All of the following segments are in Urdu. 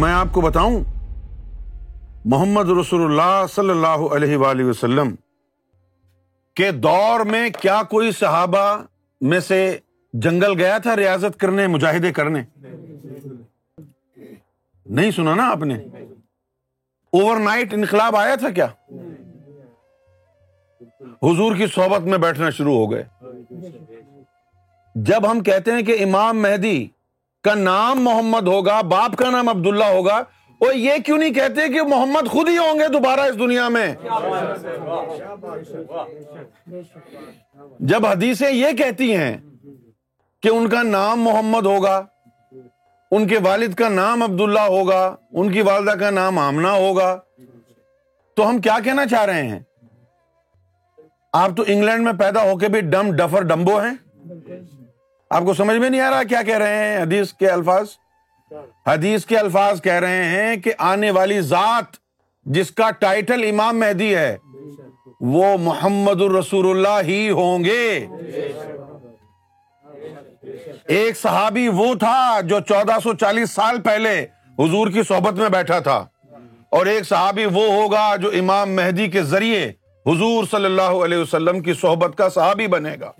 میں آپ کو بتاؤں، محمد رسول اللہ صلی اللہ علیہ وآلہ وسلم کے دور میں کیا کوئی صحابہ میں سے جنگل گیا تھا ریاضت کرنے، مجاہدے کرنے؟ نہیں سنا نا آپ نے۔ اوور نائٹ انقلاب آیا تھا کیا؟ حضور کی صحبت میں بیٹھنا شروع ہو گئے۔ جب ہم کہتے ہیں کہ امام مہدی کا نام محمد ہوگا، باپ کا نام عبداللہ ہوگا وہ یہ کیوں نہیں کہتے کہ محمد خود ہی ہوں گے دوبارہ اس دنیا میں؟ جب حدیثیں یہ کہتی ہیں کہ ان کا نام محمد ہوگا، ان کے والد کا نام عبداللہ ہوگا، ان کی والدہ کا نام آمنا ہوگا، تو ہم کیا کہنا چاہ رہے ہیں؟ آپ تو انگلینڈ میں پیدا ہو کے بھی ڈم ڈفر ڈمبو ہیں؟ آپ کو سمجھ میں نہیں آ رہا کیا کہہ رہے ہیں حدیث کے الفاظ؟ حدیث کے الفاظ کہہ رہے ہیں کہ آنے والی ذات جس کا ٹائٹل امام مہدی ہے وہ محمد الرسول اللہ ہی ہوں گے۔ ایک صحابی وہ تھا جو چودہ سو چالیس سال پہلے حضور کی صحبت میں بیٹھا تھا۔ اور ایک صحابی وہ ہوگا جو امام مہدی کے ذریعے حضور صلی اللہ علیہ وسلم کی صحبت کا صحابی بنے گا۔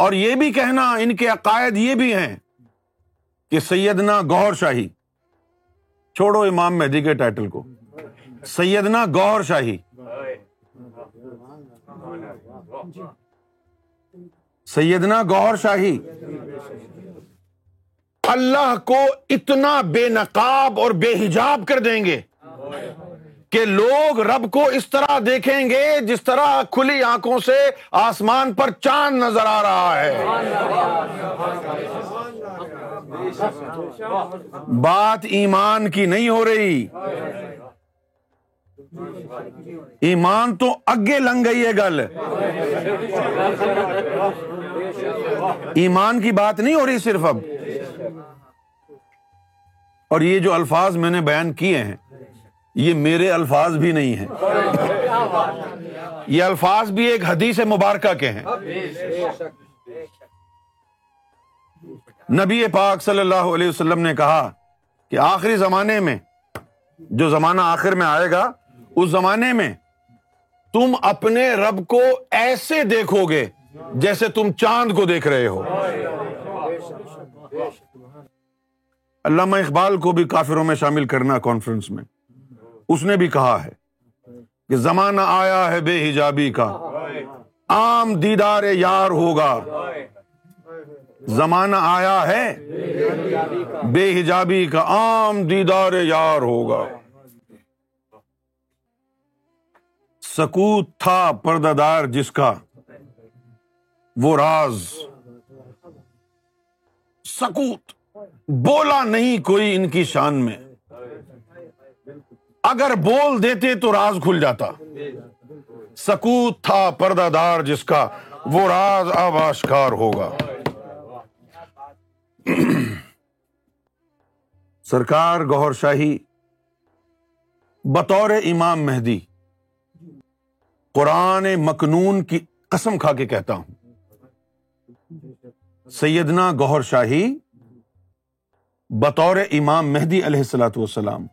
اور یہ بھی کہنا ان کے عقائد یہ بھی ہیں کہ سیدنا گور شاہی، چھوڑو امام مہدی کے ٹائٹل کو، سیدنا گور شاہی، سیدنا گور شاہی، اللہ کو اتنا بے نقاب اور بے حجاب کر دیں گے۔ کہ لوگ رب کو اس طرح دیکھیں گے جس طرح کھلی آنکھوں سے آسمان پر چاند نظر آ رہا ہے۔ بات ایمان کی نہیں ہو رہی۔ ایمان تو اگے لنگ گئی ہے گل۔ ایمان کی بات نہیں ہو رہی صرف اب۔ اور یہ جو الفاظ میں نے بیان کیے ہیں یہ میرے الفاظ بھی نہیں ہیں۔ یہ الفاظ بھی ایک حدیث مبارکہ کے ہیں۔ نبی پاک صلی اللہ علیہ وسلم نے کہا کہ آخری زمانے میں، جو زمانہ آخر میں آئے گا، اس زمانے میں تم اپنے رب کو ایسے دیکھو گے جیسے تم چاند کو دیکھ رہے ہو۔ علامہ اقبال کو بھی کافروں میں شامل کرنا کانفرنس میں۔ اس نے بھی کہا ہے کہ زمانہ آیا ہے بے حجابی کا۔ عام دیدار یار ہوگا۔ زمانہ آیا ہے بے حجابی کا۔ عام دیدار یار ہوگا۔ سکوت تھا پردہ دار جس کا۔ وہ راز۔ سکوت۔ بولا نہیں کوئی ان کی شان میں۔ اگر بول دیتے تو راز کھل جاتا۔ سکوت تھا پردہ دار جس کا، وہ راز آباشکار ہوگا۔ سرکار گور شاہی، بطور امام مہدی، قرآن مکنون کی قسم کھا کے کہتا ہوں۔ سیدنا گہر شاہی، بطور امام مہدی علیہ السلاۃ والسلام۔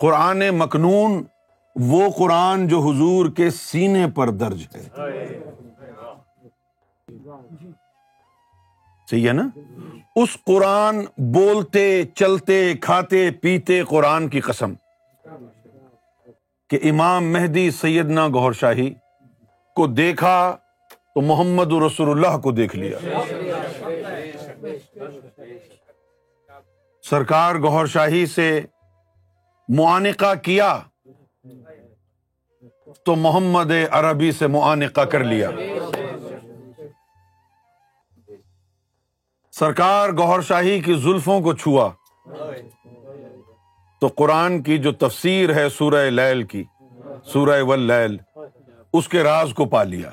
قرآن مکنون، وہ قرآن جو حضور کے سینے پر درج ہے۔ صحیح ہے نا؟ اس قرآن بولتے، چلتے، کھاتے، پیتے قرآن کی قسم۔ کہ امام مہدی سیدنا گہر شاہی کو دیکھا تو محمد رسول اللہ کو دیکھ لیا۔ سرکار گہر شاہی سے معانقہ کیا تو محمد عربی سے معانقہ کر لیا۔ سرکار گہر شاہی کی زلفوں کو چھوا۔ تو قرآن کی جو تفسیر ہے سورہ لیل کی، سورہ واللیل، اس کے راز کو پا لیا۔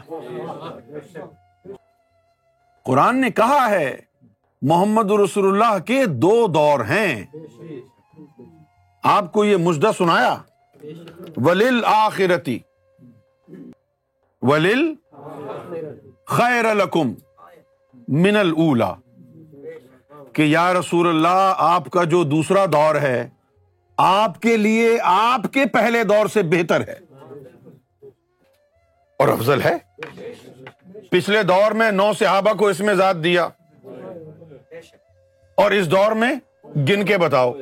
قرآن نے کہا ہے، محمد رسول اللہ کے دو دور ہیں۔ آپ کو یہ مجدہ سنایا؟ ولیل آخرتی ولیل خیر الکم من الا کہ یا رسول اللہ، آپ کا جو دوسرا دور ہے، آپ کے لیے آپ کے پہلے دور سے بہتر ہے۔ اور افضل ہے؟ پچھلے دور میں نو صحابہ کو اس میں ذات دیا۔ اور اس دور میں گن کے بتاؤ۔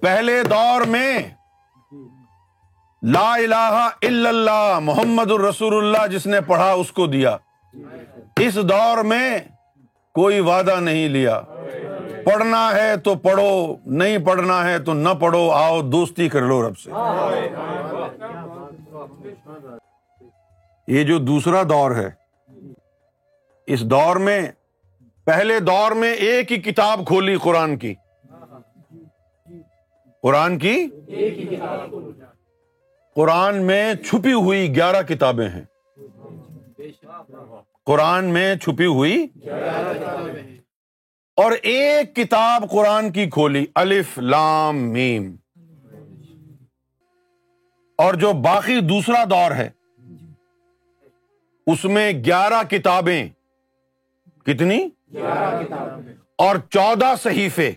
پہلے دور میں لا الہ الا اللہ محمد الرسول اللہ جس نے پڑھا اس کو دیا۔ اس دور میں کوئی وعدہ نہیں لیا۔ پڑھنا ہے تو پڑھو، نہیں پڑھنا ہے تو نہ پڑھو، آؤ دوستی کر لو رب سے۔ یہ جو دوسرا دور ہے اس دور میں، پہلے دور میں ایک ہی کتاب کھولی قرآن کی۔ قرآن کی؟ قرآن میں چھپی ہوئی گیارہ کتابیں ہیں۔ قرآن میں چھپی ہوئی اور ایک کتاب قرآن کی کھولی، الف، لام، میم۔ اور جو باقی دوسرا دور ہے، اس میں گیارہ کتابیں کتنی؟ اور چودہ صحیفے۔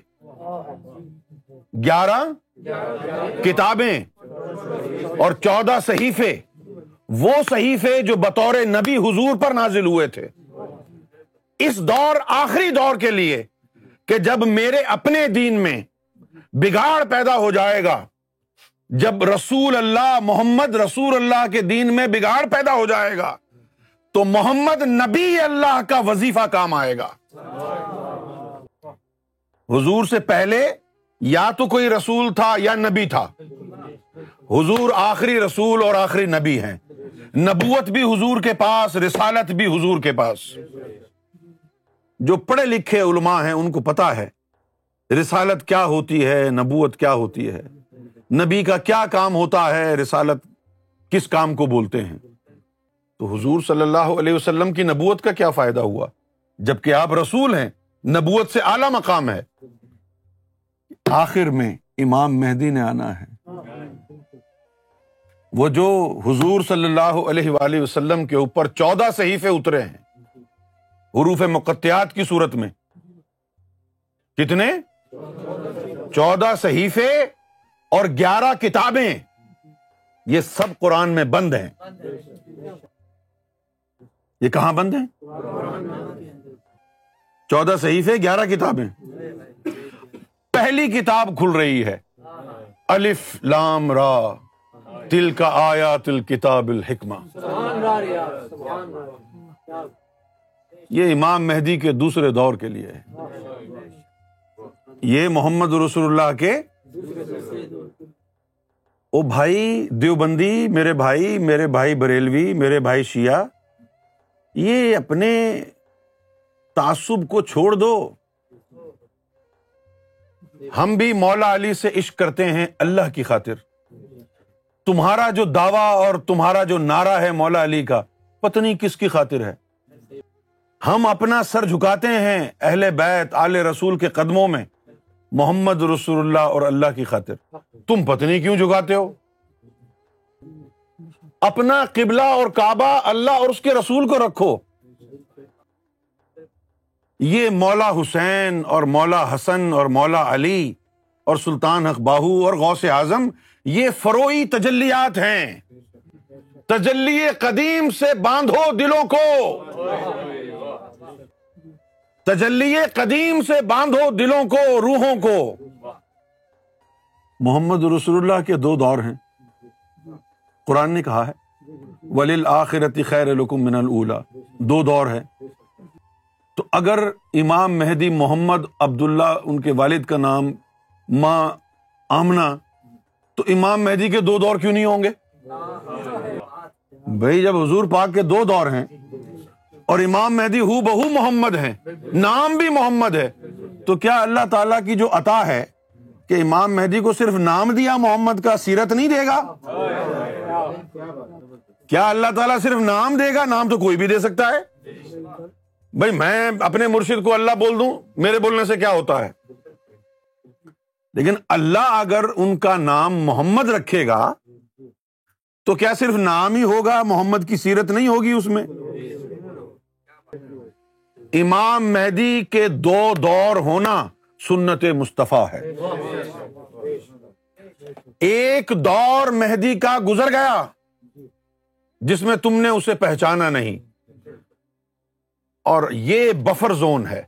گیارہ؟ کتابیں۔ اور چودہ صحیفے۔ وہ صحیفے جو بطور نبی حضور پر نازل ہوئے تھے۔ اس دور، آخری دور کے لیے کہ جب میرے اپنے دین میں بگاڑ پیدا ہو جائے گا، جب رسول اللہ، محمد رسول اللہ کے دین میں بگاڑ پیدا ہو جائے گا تو محمد نبی اللہ کا وظیفہ کام آئے گا۔ حضور سے پہلے یا تو کوئی رسول تھا یا نبی تھا۔ حضور آخری رسول اور آخری نبی ہیں۔ نبوت بھی حضور کے پاس، رسالت بھی حضور کے پاس۔ جو پڑھے لکھے علماء ہیں، ان کو پتا ہے۔ رسالت کیا ہوتی ہے، نبوت کیا ہوتی ہے۔ نبی کا کیا کام ہوتا ہے، رسالت کس کام کو بولتے ہیں؟ تو حضور صلی اللہ علیہ وسلم کی نبوت کا کیا فائدہ ہوا؟ جبکہ آپ رسول ہیں، نبوت سے اعلی مقام ہے۔ آخر میں امام مہدی نے آنا ہے۔ وہ جو حضور صلی اللہ علیہ وآلہ وسلم کے اوپر چودہ صحیفے اترے ہیں، حروف مقتیات کی صورت میں۔ کتنے؟ چودہ صحیفے اور گیارہ کتابیں۔ یہ سب قرآن میں بند ہیں۔ یہ کہاں بند ہیں؟ چودہ صحیفے، گیارہ کتابیں۔ پہلی کتاب کھل رہی ہے۔ الف لام را تل کا آیا تل کتاب الحکمہ۔ یہ امام مہدی کے دوسرے دور کے لیے ہے۔ یہ محمد رسول اللہ کے۔ او بھائی دیوبندی، میرے بھائی میرے بھائی بریلوی، میرے بھائی شیعہ۔ یہ اپنے تعصب کو چھوڑ دو۔ ہم بھی مولا علی سے عشق کرتے ہیں اللہ کی خاطر۔ تمہارا جو دعوی اور تمہارا جو نعرہ ہے مولا علی کا پتنی کس کی خاطر ہے۔ ہم اپنا سر جھکاتے ہیں اہل بیت، آل رسول کے قدموں میں۔ محمد رسول اللہ اور اللہ کی خاطر۔ تم پتنی کیوں جھکاتے ہو؟ اپنا قبلہ اور کعبہ اللہ اور اس کے رسول کو رکھو۔ یہ مولا حسین اور مولا حسن اور مولا علی اور سلطان حق باہو اور غوث اعظم، یہ فروئی تجلیات ہیں۔ تجلی قدیم سے باندھو دلوں کو۔ تجلی قدیم سے باندھو دلوں کو، روحوں کو۔ محمد رسول اللہ کے دو دور ہیں۔ قرآن نے کہا ہے ولیل آخرتی خیر من اللہ دو دور ہے تو اگر امام مہدی محمد عبداللہ ان کے والد کا نام ماں آمنا تو امام مہدی کے دو دور کیوں نہیں ہوں گے؟ بھائی، جب حضور پاک کے دو دور ہیں اور امام مہدی ہو بہو محمد ہے نام بھی محمد ہے، تو کیا اللہ تعالی کی جو عطا ہے کہ امام مہدی کو صرف نام دیا، محمد کا سیرت نہیں دے گا؟ کیا اللہ تعالیٰ صرف نام دے گا؟ نام تو کوئی بھی دے سکتا ہے۔ بھائی، میں اپنے مرشد کو اللہ بول دوں، میرے بولنے سے کیا ہوتا ہے؟ لیکن اللہ اگر ان کا نام محمد رکھے گا، تو کیا صرف نام ہی ہوگا؟ محمد کی سیرت نہیں ہوگی اس میں۔ امام مہدی کے دو دور ہونا سنت مصطفیٰ ہے۔ ایک دور مہدی کا گزر گیا جس میں تم نے اسے پہچانا نہیں۔ اور یہ بفر زون ہے۔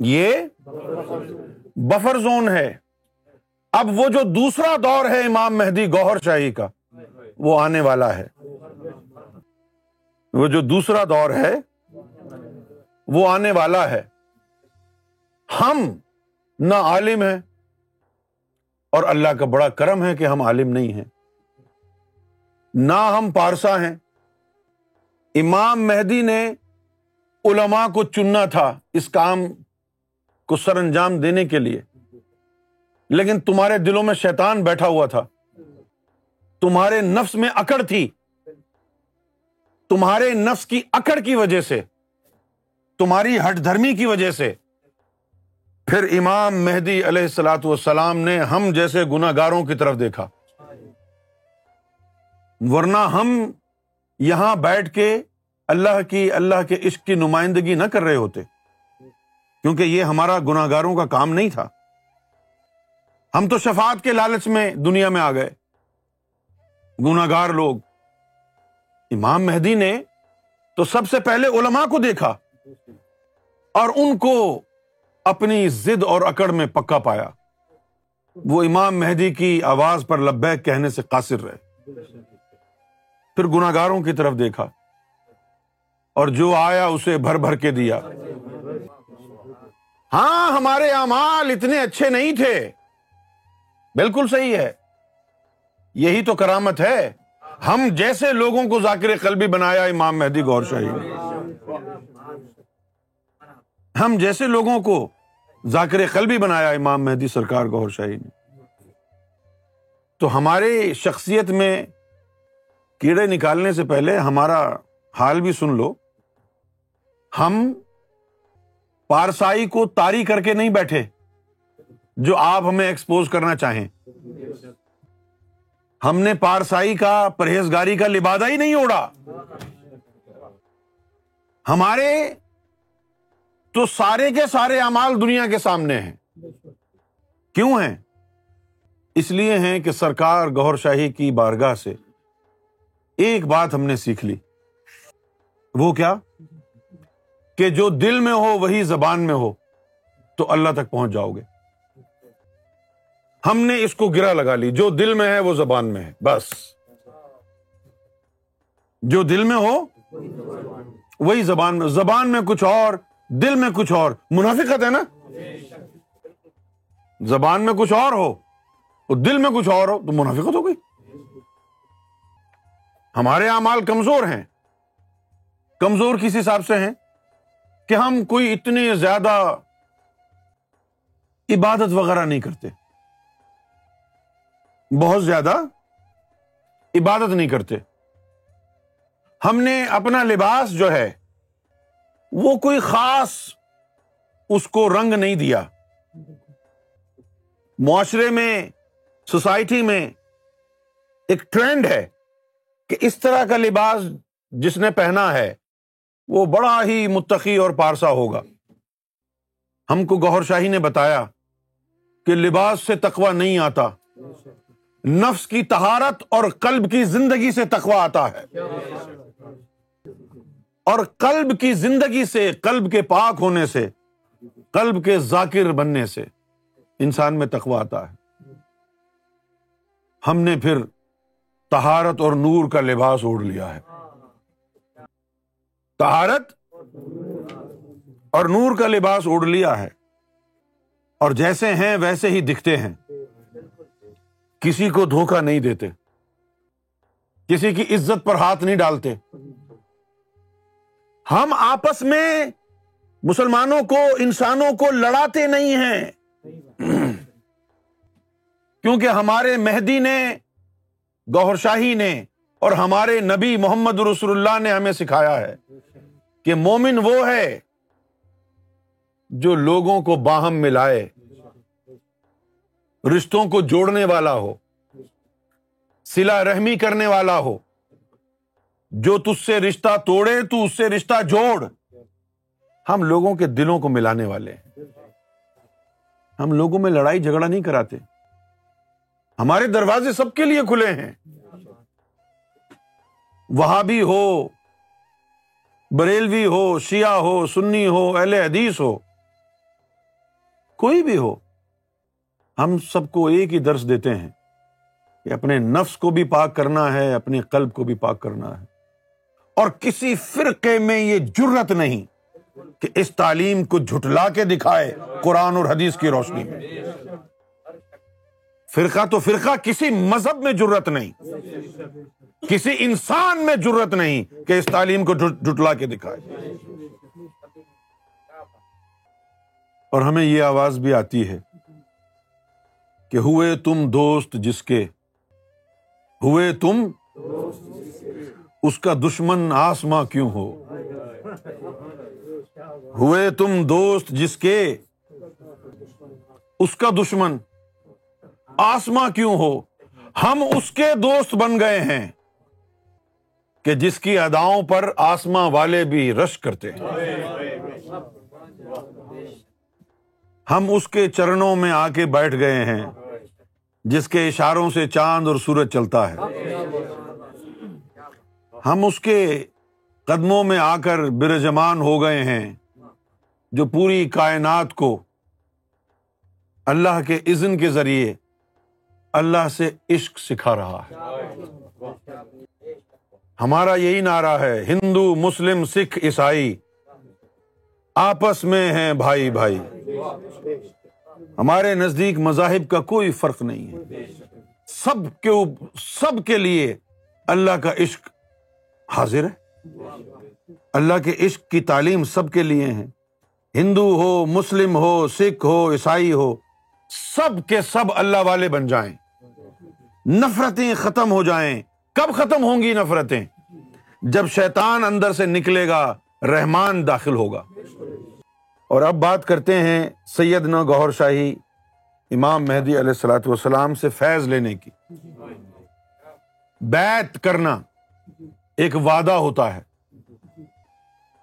یہ بفر زون ہے۔ اب وہ جو دوسرا دور ہے امام مہدی گوہر شاہی کا، وہ آنے والا ہے۔ وہ جو دوسرا دور ہے، وہ آنے والا ہے۔ ہم نہ عالم ہیں۔ اور اللہ کا بڑا کرم ہے کہ ہم عالم نہیں ہیں۔ نہ ہم پارسا ہیں۔ امام مہدی نے علماء کو چننا تھا اس کام کو سر انجام دینے کے لیے۔ لیکن تمہارے دلوں میں شیطان بیٹھا ہوا تھا۔ تمہارے نفس میں اکڑ تھی۔ تمہارے نفس کی اکڑ کی وجہ سے۔ تمہاری ہٹ دھرمی کی وجہ سے۔ پھر امام مہدی علیہ السلاۃ والسلام نے ہم جیسے گناگاروں کی طرف دیکھا۔ ورنہ ہم یہاں بیٹھ کے اللہ کی، اللہ کے عشق کی نمائندگی نہ کر رہے ہوتے، کیونکہ یہ ہمارا گناگاروں کا کام نہیں تھا۔ ہم تو شفات کے لالچ میں دنیا میں آ گئے۔ گناگار لوگ۔ امام مہدی نے تو سب سے پہلے علماء کو دیکھا اور ان کو اپنی ضد اور اکڑ میں پکا پایا۔ وہ امام مہدی کی آواز پر لبیک کہنے سے قاصر رہے۔ پھر گناگاروں کی طرف دیکھا۔ اور جو آیا اسے بھر بھر کے دیا۔ ہاں ہمارے امال اتنے اچھے نہیں تھے۔ بالکل صحیح ہے۔ یہی تو کرامت ہے۔ ہم جیسے لوگوں کو ذاکر قلبی بنایا امام مہدی گور شاہی ہم جیسے لوگوں کو ذاکر قلبی بنایا امام مہدی سرکار گور شاہی نے۔ تو ہمارے شخصیت میں کیڑے نکالنے سے پہلے ہمارا حال بھی سن لو۔ ہم پارسائی کو تاری کر کے نہیں بیٹھے جو آپ ہمیں ایکسپوز کرنا چاہیں۔ ہم نے پارسائی کا پرہیزگاری کا لبادہ ہی نہیں اوڑا ہمارے تو سارے کے سارے امال دنیا کے سامنے ہیں۔ کیوں ہیں؟ اس لیے ہیں کہ سرکار گور شاہی کی بارگاہ سے ایک بات ہم نے سیکھ لی۔ وہ کیا؟ کہ جو دل میں ہو وہی زبان میں ہو تو اللہ تک پہنچ جاؤ گے۔ ہم نے اس کو گرا لگا لی۔ جو دل میں ہے وہ زبان میں ہے۔ بس۔ جو دل میں ہو وہی زبان میں۔ زبان میں کچھ اور دل میں کچھ اور۔ منافقت ہے نا؟ زبان میں کچھ اور ہو اور دل میں کچھ اور ہو تو منافقت ہو گئی۔ ہمارے اعمال کمزور ہیں۔ کمزور کس حساب سے ہیں؟ کہ ہم کوئی اتنے زیادہ عبادت وغیرہ نہیں کرتے۔ بہت زیادہ عبادت نہیں کرتے۔ ہم نے اپنا لباس جو ہے وہ کوئی خاص اس کو رنگ نہیں دیا۔ معاشرے میں، سوسائٹی میں ایک ٹرینڈ ہے کہ اس طرح کا لباس جس نے پہنا ہے، وہ بڑا ہی متقی اور پارسا ہوگا۔ ہم کو گور شاہی نے بتایا کہ لباس سے تقوا نہیں آتا۔ نفس کی تہارت اور کلب کی زندگی سے تقوا آتا ہے۔ اور کلب کی زندگی سے کلب کے پاک ہونے سے کلب کے ذاکر بننے سے انسان میں تقوا آتا ہے۔ ہم نے پھر تہارت اور نور کا لباس اوڑھ لیا ہے۔ تہارت اور نور کا لباس اڑ لیا ہے۔ اور جیسے ہیں، ویسے ہی دکھتے ہیں۔ کسی کو دھوکا نہیں دیتے۔ کسی کی عزت پر ہاتھ نہیں ڈالتے۔ ہم آپس میں مسلمانوں کو، انسانوں کو لڑاتے نہیں ہیں۔ کیونکہ ہمارے مہدی نے، گوہر شاہی نے اور ہمارے نبی محمد رسول اللہ نے ہمیں سکھایا ہے کہ مومن وہ ہے جو لوگوں کو باہم ملائے، رشتوں کو جوڑنے والا ہو، سلا رحمی کرنے والا ہو۔ جو تج سے رشتہ توڑے، تو اس سے رشتہ جوڑ۔ ہم لوگوں کے دلوں کو ملانے والے ہیں۔ ہم لوگوں میں لڑائی جھگڑا نہیں کراتے۔ ہمارے دروازے سب کے لیے کھلے ہیں۔ وہاں بھی ہو، بریلوی ہو، شیعہ ہو، سنی ہو، اہل حدیث ہو، کوئی بھی ہو، ہم سب کو ایک ہی درس دیتے ہیں کہ اپنے نفس کو بھی پاک کرنا ہے اپنے قلب کو بھی پاک کرنا ہے۔ اور کسی فرقے میں یہ جرت نہیں کہ اس تعلیم کو جھٹلا کے دکھائے قرآن اور حدیث کی روشنی میں۔ فرقہ تو فرقہ، کسی مذہب میں جرت نہیں، کسی انسان میں جرت نہیں کہ اس تعلیم کو جھٹلا کے دکھائے۔ اور ہمیں یہ آواز بھی آتی ہے کہ ہوئے تم دوست جس کے، ہوئے تم اس کا دشمن آسماں کیوں ہو؟ ہوئے تم دوست جس کے؟ اس کا دشمن آسماں کیوں ہو؟ ہم اس کے دوست بن گئے ہیں کہ جس کی اداؤں پر آسماں والے بھی رش کرتے ہیں۔ ہم اس کے چرنوں میں آ کے بیٹھ گئے ہیں جس کے اشاروں سے چاند اور سورج چلتا ہے۔ ہم اس کے قدموں میں آ کر برجمان ہو گئے ہیں، جو پوری کائنات کو اللہ کے عزن کے ذریعے اللہ سے عشق سکھا رہا ہے۔ ہمارا یہی نعرہ ہے، ہندو، مسلم، سکھ، عیسائی۔ آپس میں ہیں بھائی بھائی۔ ہمارے نزدیک مذاہب کا کوئی فرق نہیں ہے۔ سب کے سب کے لیے اللہ کا عشق حاضر ہے؟ اللہ کے عشق کی تعلیم سب کے لیے ہے۔ ہندو ہو، مسلم ہو، سکھ ہو، عیسائی ہو، سب کے سب اللہ والے بن جائیں۔ نفرتیں ختم ہو جائیں۔ کب ختم ہوں گی نفرتیں؟ جب شیطان اندر سے نکلے گا، رحمان داخل ہوگا۔ اور اب بات کرتے ہیں سید نو شاہی، امام مہدی علیہ السلاۃ والسلام سے فیض لینے کی۔ بیت کرنا۔ ایک وعدہ ہوتا ہے۔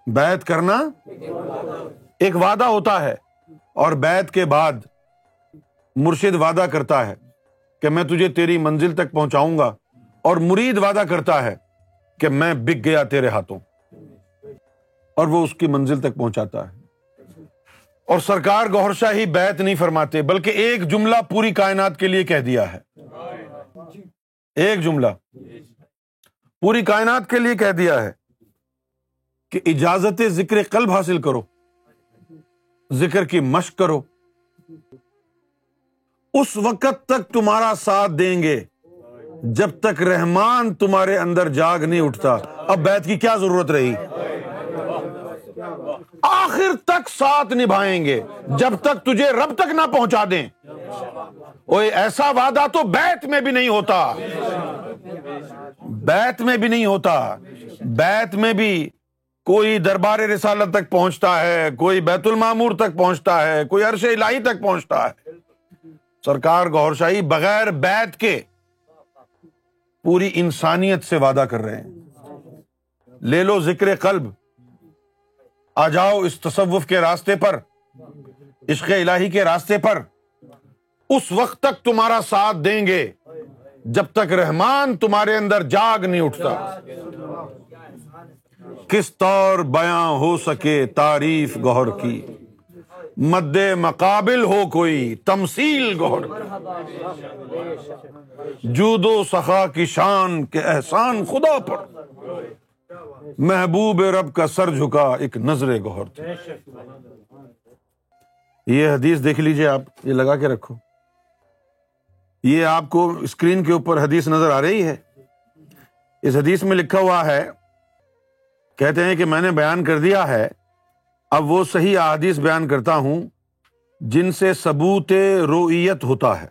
بیت کرنا ایک وعدہ ہوتا ہے اور بیت کے بعد مرشد وعدہ کرتا ہے کہ میں تجھے تیری منزل تک پہنچاؤں گا اور مرید وعدہ کرتا ہے کہ میں بک گیا تیرے ہاتھوں اور وہ اس کی منزل تک پہنچاتا ہے۔ اور سرکار گور شاہی بیت نہیں فرماتے، بلکہ ایک جملہ پوری کائنات کے لیے کہہ دیا ہے۔ ایک جملہ۔ پوری کائنات کے لیے کہہ دیا ہے کہ اجازت ذکر قلب حاصل کرو، ذکر کی مشق کرو۔ اس وقت تک تمہارا ساتھ دیں گے، جب تک رحمان تمہارے اندر جاگ نہیں اٹھتا۔ اب بیت کی کیا ضرورت رہی؟ آخر تک ساتھ نبھائیں گے، جب تک تجھے رب تک نہ پہنچا دیں۔ ایسا وعدہ تو بیت میں بھی نہیں ہوتا۔ بیت میں بھی نہیں ہوتا۔ بیت میں بھی کوئی دربار رسالت تک پہنچتا ہے، کوئی بیت المامور تک پہنچتا ہے، کوئی عرش الہی تک پہنچتا ہے۔ سرکار گور شاہی بغیر بیت کے پوری انسانیت سے وعدہ کر رہے ہیں۔ لے لو ذکر قلب۔ آ جاؤ اس تصوف کے راستے پر، عشق الہی کے راستے پر۔ اس وقت تک تمہارا ساتھ دیں گے۔ جب تک رحمان تمہارے اندر جاگ نہیں اٹھتا۔ کس طور بیاں ہو سکے تعریف گہر کی؟ مد مقابل ہو کوئی تمسیل گہر جودو سخا کی شان کے احسان خدا پر۔ محبوب رب کا سر جھکا ایک نظر گوہر یہ حدیث دیکھ لیجیے آپ، یہ لگا کے رکھو۔ یہ آپ کو اسکرین کے اوپر حدیث نظر آ رہی ہے۔ اس حدیث میں لکھا ہوا ہے، کہتے ہیں کہ میں نے بیان کر دیا ہے۔ اب وہ صحیح احادیث بیان کرتا ہوں، جن سے ثبوت رویت ہوتا ہے۔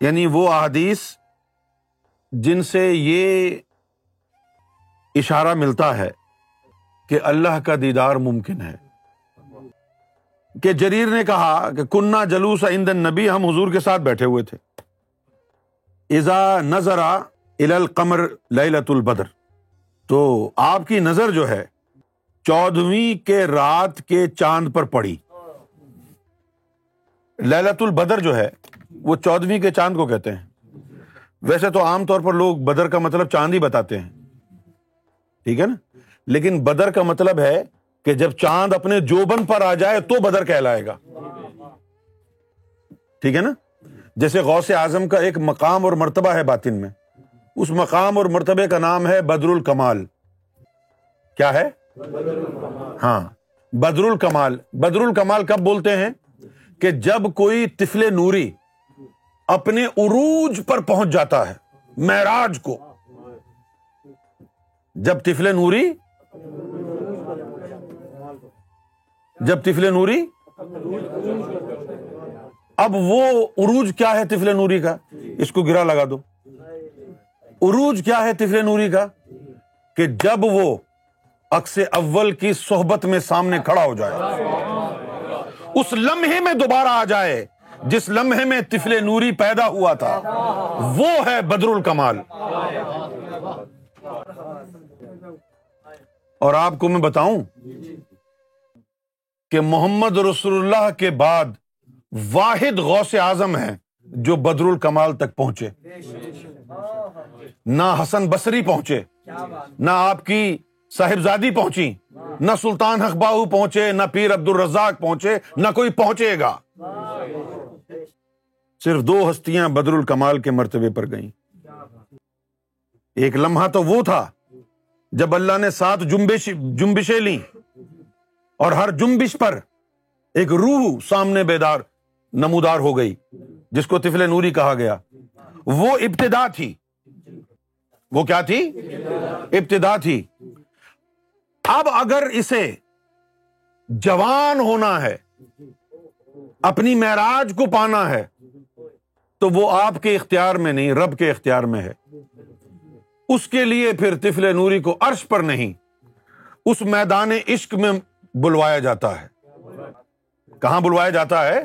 یعنی وہ احادیث جن سے یہ اشارہ ملتا ہے کہ اللہ کا دیدار ممکن ہے۔ کہ جریر نے کہا کہ کنہ جلوس ایندن نبی ہم حضور کے ساتھ بیٹھے ہوئے تھے۔ ازا نظر القمر للت البدر۔ تو آپ کی نظر جو ہے چودہویں کے رات کے چاند پر پڑی۔ للت البدر جو ہے، وہ چودہویں کے چاند کو کہتے ہیں۔ ویسے تو عام طور پر لوگ بدر کا مطلب چاند ہی بتاتے ہیں۔ ٹھیک ہے نا؟ لیکن بدر کا مطلب ہے کہ جب چاند اپنے جوبن پر آ جائے تو بدر کہلائے گا۔ ٹھیک ہے نا؟ جیسے غوث اعظم کا ایک مقام اور مرتبہ ہے باطن میں۔ اس مقام اور مرتبے کا نام ہے بدر الکمال۔ کیا ہے؟ ہاں بدر الکمال۔ بدر الکمال کب بولتے ہیں؟ کہ جب کوئی تفل نوری اپنے عروج پر پہنچ جاتا ہے، معراج کو۔ جب تفل نوری جب تفل نوری؟ اب وہ عروج کیا ہے تفل نوری کا؟ اس کو گرا لگا دو۔ عروج کیا ہے تفل نوری کا؟ کہ جب وہ اکس اول کی صحبت میں سامنے کھڑا ہو جائے، اس لمحے میں دوبارہ آ جائے، جس لمحے میں تفل نوری پیدا ہوا تھا، وہ ہے بدر الکمال۔ اور آپ کو میں بتاؤں کہ محمد رسول اللہ کے بعد واحد غوث اعظم ہے جو بدر الکمال تک پہنچے۔ نہ حسن بصری پہنچے، نہ آپ کی صاحبزادی پہنچی، نہ سلطان حق باہو پہنچے، نہ پیر عبد الرزاق پہنچے، نہ کوئی پہنچے گا۔ صرف دو ہستیاں بدر الکمال کے مرتبے پر گئیں۔ ایک لمحہ تو وہ تھا جب اللہ نے سات جمبش جمبشیں لی اور ہر جمبش پر ایک روح سامنے بیدار نمودار ہو گئی، جس کو تفل نوری کہا گیا۔ وہ ابتدا تھی۔ وہ کیا تھی؟ ابتدا تھی۔ اب اگر اسے جوان ہونا ہے، اپنی معراج کو پانا ہے، تو وہ آپ کے اختیار میں نہیں، رب کے اختیار میں ہے۔ اس کے لیے پھر تفل نوری کو عرش پر نہیں۔ اس میدان عشق میں بلوایا جاتا ہے۔ کہاں بلوایا جاتا ہے؟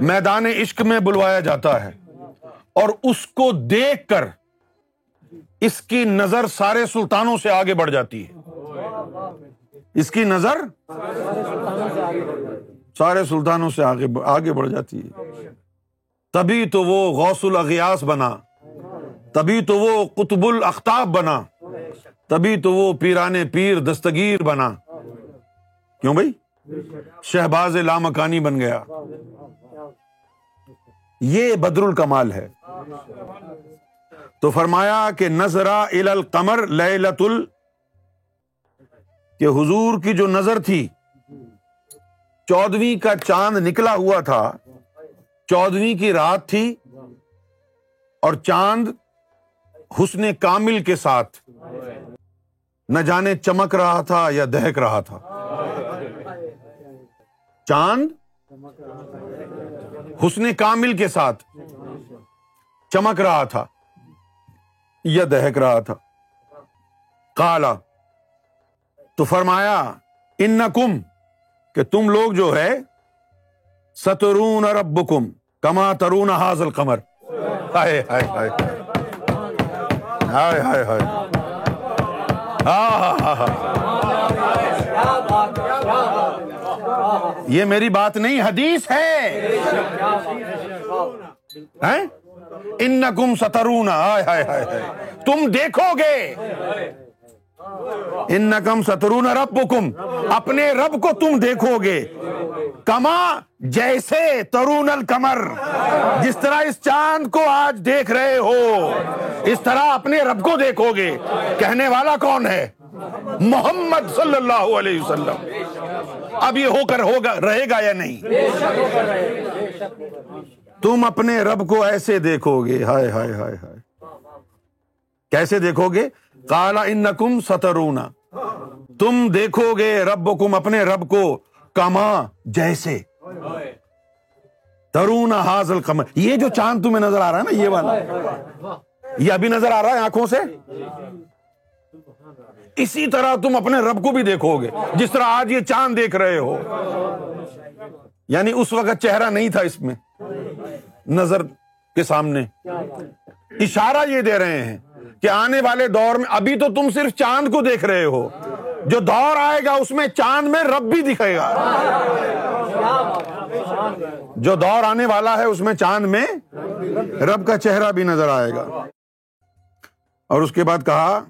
میدان عشق میں بلوایا جاتا ہے۔ اور اس کو دیکھ کر اس کی نظر سارے سلطانوں سے آگے بڑھ جاتی ہے۔ اس کی نظر سارے سلطانوں سے آگے آگے بڑھ جاتی ہے۔ تبھی تو وہ غوث الاغیاس بنا۔ تبھی تو وہ قطب الختاب بنا۔ تبھی تو وہ پیران پیر دستگیر بنا۔ کیوں بھائی؟ شہباز لامکانی بن گیا۔ یہ بدر الکمال ہے۔ تو فرمایا کہ نظرا القمر لت ال کہ حضور کی جو نظر تھی چودویں کا چاند نکلا ہوا تھا۔ چودویں کی رات تھی اور چاند حسن کامل کے ساتھ۔ نہ جانے چمک رہا تھا یا دہک رہا تھا۔ چاند، حسن کامل کے ساتھ چمک رہا تھا، یا دہک رہا تھا۔ کالا تو فرمایا ان کم کہ تم لوگ جو ہے، سترون رب کم کما ترون حاضل قمر ہائے ہائے ہائے۔ ہائے ہائے ہائے۔ ہاں ہاں ہاں۔, ہاں۔ یہ میری بات نہیں، حدیث ہے۔ ان کم سترون۔ ہائے ہائے ہائے تم دیکھو گے۔ ان نقم سترون رب کم اپنے رب کو تم دیکھو گے۔ کما جیسے ترون الکمر جس طرح اس چاند کو آج دیکھ رہے ہو، اس طرح اپنے رب کو دیکھو گے۔ کہنے والا کون ہے؟ محمد صلی اللہ علیہ وسلم۔ اب یہ ہو کر ہوگا، رہے گا یا نہیں؟ تم اپنے رب کو ایسے دیکھو گے۔ ہائے ہائے ہائے ہائے۔ کیسے دیکھو گے؟ کالا ان نکم سترونا تم دیکھو گے رب کم اپنے رب کو کما جیسے۔ ترون حاضل کمر یہ جو چاند تمہیں نظر آ رہا ہے نا، یہ والا۔ یہ ابھی نظر آ رہا ہے آنکھوں سے؟ اسی طرح تم اپنے رب کو بھی دیکھو گے۔ جس طرح آج یہ چاند دیکھ رہے ہو۔ یعنی اس وقت چہرہ نہیں تھا اس میں۔ نظر کے سامنے۔ اشارہ یہ دے رہے ہیں کہ آنے والے دور میں ابھی تو تم صرف چاند کو دیکھ رہے ہو۔ جو دور آئے گا اس میں چاند میں رب بھی دکھے گا۔ جو دور آنے والا ہے اس میں چاند میں رب کا چہرہ بھی نظر آئے گا۔ اور اس کے بعد کہا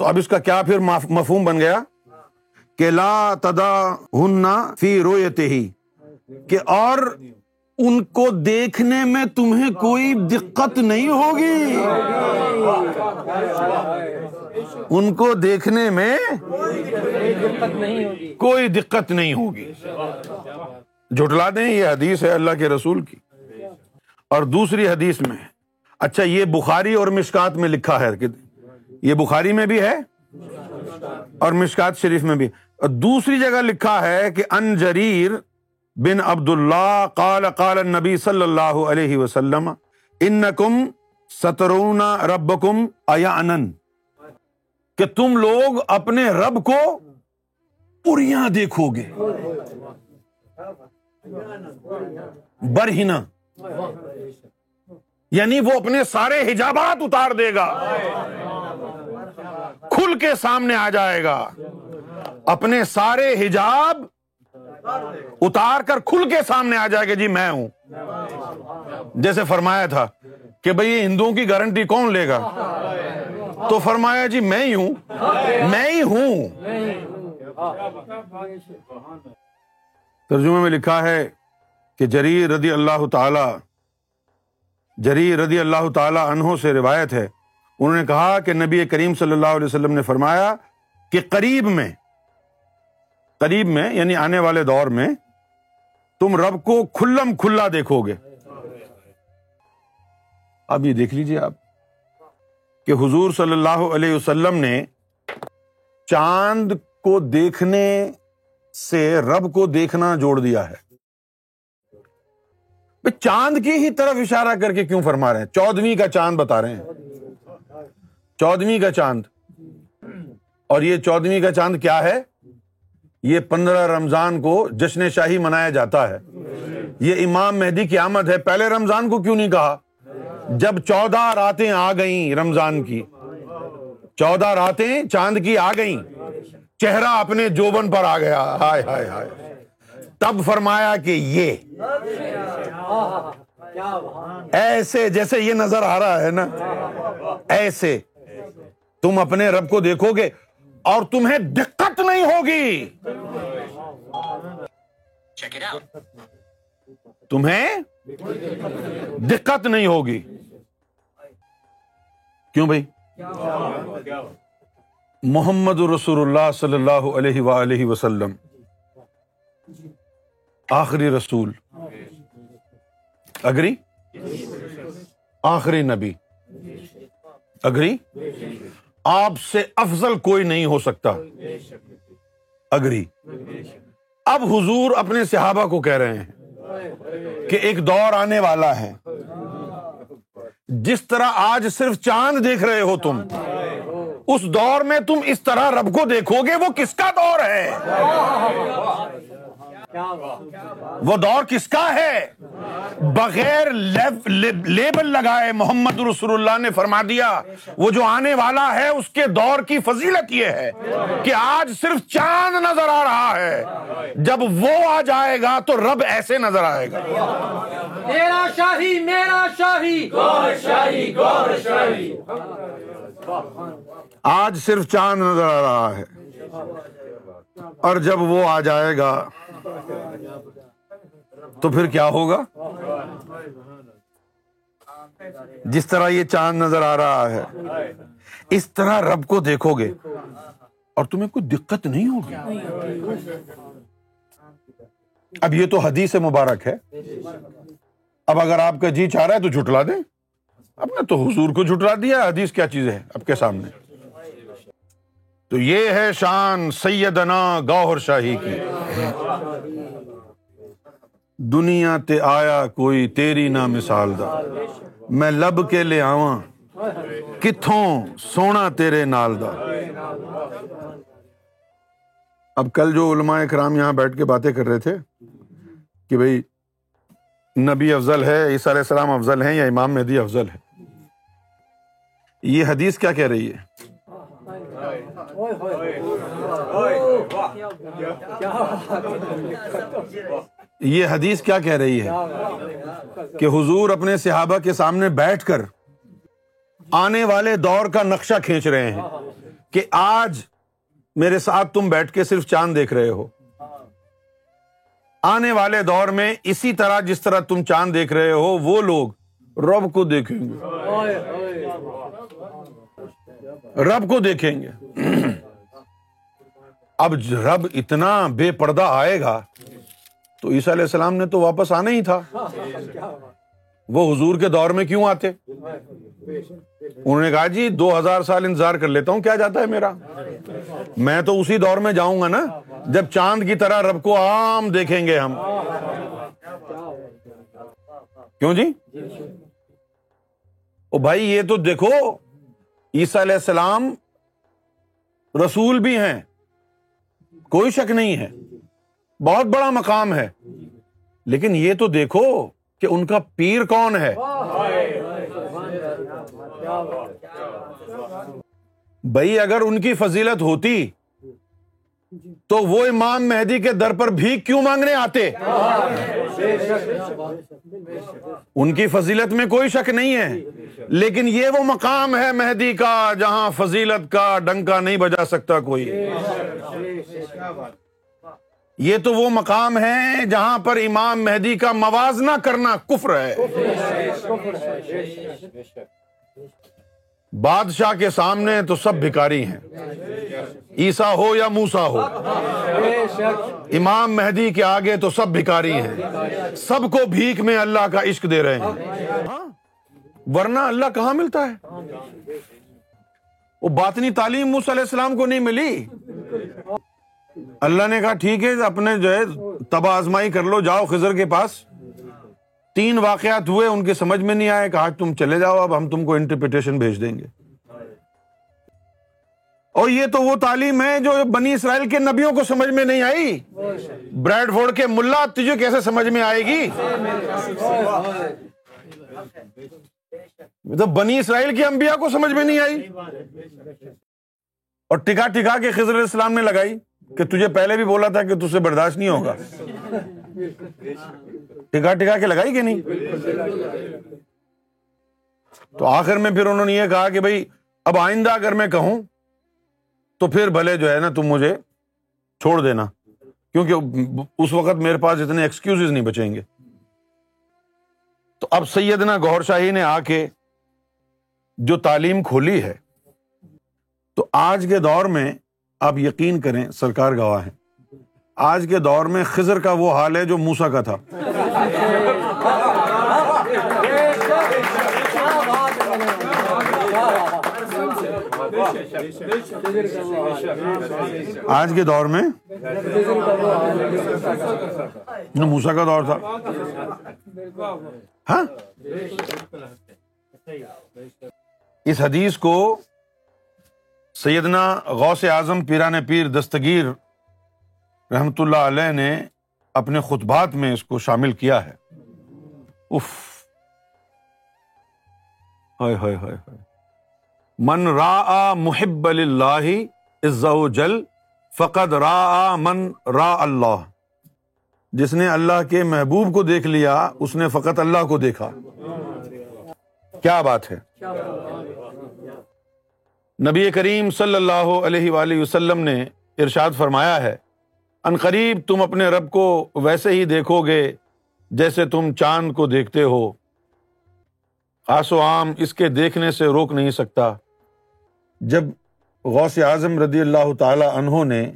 تو اب اس کا کیا پھر مفہوم بن گیا؟ کہ لا تدا ہننا فی رویتے ہی کہ اور ان کو دیکھنے میں تمہیں کوئی دقت نہیں ہوگی۔ ان کو دیکھنے میں کوئی دقت نہیں ہوگی۔ جھٹلا دیں، یہ حدیث ہے اللہ کے رسول کی۔ اور دوسری حدیث میں اچھا یہ بخاری اور مشکات میں لکھا ہے یہ بخاری میں بھی ہے اور مشکات شریف میں بھی۔ دوسری جگہ لکھا ہے کہ ان جریر بن عبد اللہ قال قال نبی صلی اللہ علیہ وسلم ان کم سترون رب کم کہ تم لوگ اپنے رب کو پوریاں دیکھو گے برہنا یعنی وہ اپنے سارے حجابات اتار دے گا۔ کھل کے سامنے آ جائے گا۔ اپنے سارے حجاب اتار کر کھل کے سامنے آ جائے گا۔ جی میں ہوں۔ جیسے فرمایا تھا کہ بھائی ہندوؤں کی گارنٹی کون لے گا؟ تو فرمایا جی میں ہی ہوں۔ میں ہی ہوں۔ ترجمے میں لکھا ہے کہ جری رضی اللہ تعالی جری رضی اللہ تعالی انہوں سے روایت ہے انہوں نے کہا کہ نبی کریم صلی اللہ علیہ وسلم نے فرمایا کہ قریب میں قریب میں یعنی آنے والے دور میں، تم رب کو کھلم کھلا دیکھو گے۔ اب یہ دیکھ لیجیے آپ کہ حضور صلی اللہ علیہ وسلم نے چاند کو دیکھنے سے رب کو دیکھنا جوڑ دیا ہے۔ چاند کی ہی طرف اشارہ کر کے کیوں فرما رہے ہیں؟ چودویں کا چاند بتا رہے ہیں۔ چودویں کا چاند۔ اور یہ چودویں کا چاند کیا ہے؟ یہ پندرہ رمضان کو جشن شاہی منایا جاتا ہے۔ یہ امام مہدی کی آمد ہے۔ پہلے رمضان کو کیوں نہیں کہا؟ جب چودہ راتیں آ گئیں رمضان کی۔ چودہ راتیں چاند کی آ گئیں۔ چہرہ اپنے جوبن پر آ گیا۔ ہائے ہائے ہائے۔ تب فرمایا کہ یہ ایسے جیسے یہ نظر آ رہا ہے نا، ایسے۔ تم اپنے رب کو دیکھو گے اور تمہیں دقت نہیں ہوگی۔ تمہیں دقت نہیں ہوگی۔ کیوں بھائی؟ محمد رسول اللہ صلی اللہ علیہ وآلہ وسلم آخری رسول اگری؟ آخری نبی اگری؟ آپ سے افضل کوئی نہیں ہو سکتا۔ اگری۔ اب حضور اپنے صحابہ کو کہہ رہے ہیں کہ ایک دور آنے والا ہے۔ جس طرح آج صرف چاند دیکھ رہے ہو تم، اس دور میں تم اس طرح رب کو دیکھو گے، وہ کس کا دور ہے؟ وہ دور کس کا ہے؟ بغیر لیبل لگائے محمد رسول اللہ نے فرما دیا وہ جو آنے والا ہے اس کے دور کی فضیلت یہ ہے کہ آج صرف چاند نظر آ رہا ہے۔ جب وہ آ جائے گا تو رب ایسے نظر آئے گا۔ میرا شاہی میرا شاہی۔ شاہی۔ آج صرف چاند نظر آ رہا ہے۔ اور جب وہ آ جائے گا تو پھر کیا ہوگا؟ جس طرح یہ چاند نظر آ رہا ہے، اس طرح رب کو دیکھو گے اور تمہیں کوئی دقت نہیں ہوگی۔ اب یہ تو حدیث مبارک ہے۔ اب اگر آپ کا جی چاہ رہا ہے تو جھٹلا دیں۔ اب نے تو حضور کو جھٹلا دیا، حدیث کیا چیز ہے؟ اب کے سامنے۔ تو یہ ہے شان سیدنا گوہر شاہی کی۔ دنیا تے آیا کوئی تیری نہ مثال دا۔ میں لب کے لے آواں کتوں سونا تیرے نال دا۔ اب کل جو علماء اکرام یہاں بیٹھ کے باتیں کر رہے تھے کہ بھائی نبی افضل ہے، عیسیٰ علیہ السلام افضل ہیں یا امام مہدی افضل ہے یہ حدیث کیا کہہ رہی ہے؟ یہ حدیث کیا کہہ رہی ہے؟ کہ حضور اپنے صحابہ کے سامنے بیٹھ کر آنے والے دور کا نقشہ کھینچ رہے ہیں کہ آج میرے ساتھ تم بیٹھ کے صرف چاند دیکھ رہے ہو۔ آنے والے دور میں اسی طرح جس طرح تم چاند دیکھ رہے ہو وہ لوگ رب کو دیکھیں گے۔ رب کو دیکھیں گے۔ اب رب اتنا بے پردہ آئے گا تو عیسیٰ علیہ السلام نے تو واپس آنا ہی تھا۔ وہ حضور کے دور میں کیوں آتے؟ انہوں نے کہا جی دو ہزار سال انتظار کر لیتا ہوں، کیا جاتا ہے میرا؟ میں تو اسی دور میں جاؤں گا نا، جب چاند کی طرح رب کو عام دیکھیں گے ہم۔ کیوں جی؟ او بھائی، یہ تو دیکھو، عیسیٰ علیہ السلام رسول بھی ہیں۔ کوئی شک نہیں ہے۔ بہت بڑا مقام ہے۔ لیکن یہ تو دیکھو کہ ان کا پیر کون ہے۔ بھائی، اگر ان کی فضیلت ہوتی تو وہ امام مہدی کے در پر بھی کیوں مانگنے آتے؟ ان کی فضیلت میں کوئی شک نہیں ہے۔ لیکن یہ وہ مقام ہے مہدی کا جہاں فضیلت کا ڈنکا نہیں بجا سکتا کوئی۔ یہ تو وہ مقام ہے جہاں پر امام مہدی کا موازنہ کرنا کفر ہے۔ بادشاہ کے سامنے تو سب بھکاری ہیں۔ عیسا ہو یا موسا ہو، امام مہدی کے آگے تو سب بھکاری ہیں۔ سب کو بھیک میں اللہ کا عشق دے رہے ہیں۔ ہاں؟ ورنہ اللہ کہاں ملتا ہے؟ وہ باطنی تعلیم موسیٰ علیہ السلام کو نہیں ملی۔ اللہ نے کہا، ٹھیک ہے، اپنے جو ہے تبا آزمائی کر لو، جاؤ خزر کے پاس۔ تین واقعات ہوئے، ان کے سمجھ میں نہیں آئے کہا تم چلے جاؤ، اب ہم تم کو انٹرپریٹیشن بھیج دیں گے۔ اور یہ تو وہ تعلیم ہے جو بنی اسرائیل کے نبیوں کو سمجھ میں نہیں آئی۔ بریڈ فورڈ کے ملا، تجھے کیسے سمجھ میں آئے گی؟ تو بنی اسرائیل کے انبیاء کو سمجھ میں نہیں آئی۔ اور ٹکا ٹکا کے خضر علیہ السلام نے لگائی کہ تجھے پہلے بھی بولا تھا کہ تجھ سے برداشت نہیں ہوگا۔ ٹکا ٹکا کے لگائی کہ نہیں؟ تو آخر میں پھر انہوں نے یہ کہا کہ بھائی، اب آئندہ اگر میں کہوں تو پھر بھلے جو ہے نا تم مجھے چھوڑ دینا، کیونکہ اس وقت میرے پاس اتنے ایکسکیوز نہیں بچیں گے۔ تو اب سیدنا گور شاہی نے آ کے جو تعلیم کھولی ہے، تو آج کے دور میں آپ یقین کریں سرکار گواہ ہے آج کے دور میں خزر کا وہ حال ہے جو موسا کا تھا۔ آج کے دور میں موسا کا دور تھا۔ ہاں؟ اس حدیث کو سیدنا غوث اعظم پیران پیر دستگیر رحمت اللہ علیہ نے اپنے خطبات میں اس کو شامل کیا ہے۔ اف من را محب اللہ عز و جل فقد را من را اللہ۔ جس نے اللہ کے محبوب کو دیکھ لیا، اس نے فقط اللہ کو دیکھا۔ کیا بات ہے؟ نبی کریم صلی اللہ علیہ وآلہ وسلم نے ارشاد فرمایا ہے ان قریب تم اپنے رب کو ویسے ہی دیکھو گے جیسے تم چاند کو دیکھتے ہو۔ خاص و عام اس کے دیکھنے سے روک نہیں سکتا۔ جب غوث اعظم رضی اللہ تعالی انہوں نے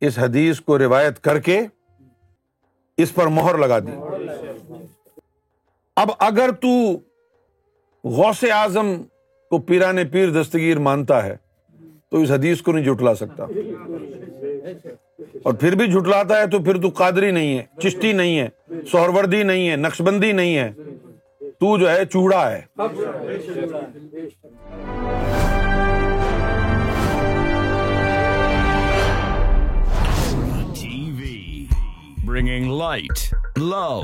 اس حدیث کو روایت کر کے اس پر مہر لگا دی۔ اب اگر تو غوث اعظم کو پیرانے پیر دستگیر مانتا ہے تو اس حدیث کو نہیں جھٹلا سکتا۔ اور پھر بھی جھٹلاتا ہے تو پھر تو قادری نہیں ہے، چشتی نہیں ہے سہروردی نہیں ہے نقش بندی نہیں ہے۔ تو جو ہے، چوڑا ہے۔ Bringing light love